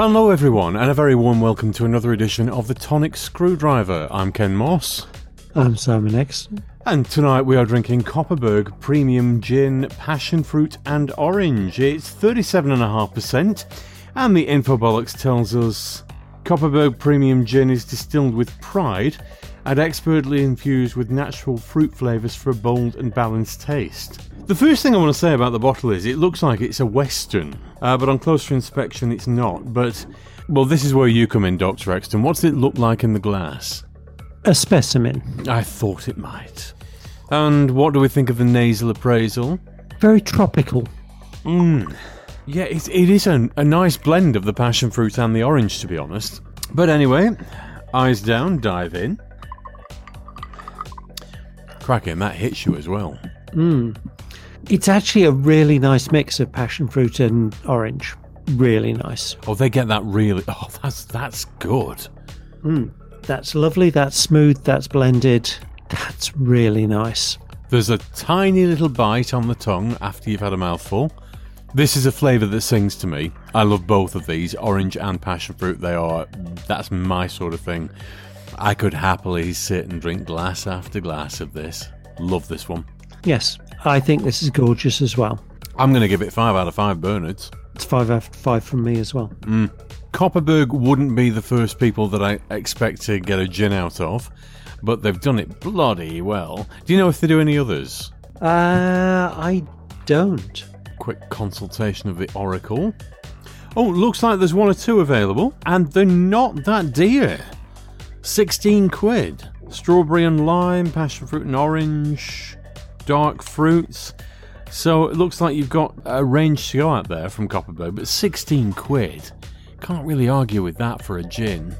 Hello, everyone, and a very warm welcome to another edition of the Tonic Screwdriver. I'm Ken Moss, I'm Simon X. and tonight we are drinking Kopparberg Premium Gin, Passion Fruit, and Orange. It's 37.5%, and the Infobolics tells us Kopparberg Premium Gin is distilled with pride and expertly infused with natural fruit flavours for a bold and balanced taste. The first thing I want to say about the bottle is it looks like it's a Western, uh, but on closer inspection it's not. But, well, this is where you come in, Dr. Exton. What's it look like in the glass? A specimen. I thought it might. And what do we think of the nasal appraisal? Very tropical. Mmm. Yeah, it, it is a, a nice blend of the passion fruit and the orange, to be honest. But anyway, eyes down, dive in. Cracking, that hits you as well. It's actually a really nice mix of passion fruit and orange. Really nice. Oh, they get that really. Oh, that's that's good. Mm, that's lovely. That's smooth. That's blended. That's really nice. There's a tiny little bite on the tongue after you've had a mouthful. This is a flavour that sings to me. I love both of these, orange and passion fruit. They are, that's my sort of thing. I could happily sit and drink glass after glass of this. Love this one. Yes, I think this is gorgeous as well. I'm going to give it 5 out of 5 Bernards. It's five out of five from me as well. Kopparberg wouldn't be the first people that I expect to get a gin out of, but they've done it bloody well. Do you know if they do any others? Uh, I don't. quick consultation of the Oracle. Oh, looks like there's one or two available, and they're not that dear. 16 quid. Strawberry and lime, passion fruit and orange, dark fruits. So it looks like you've got a range to go out there from Kopparberg, but 16 quid. Can't really argue with that for a gin.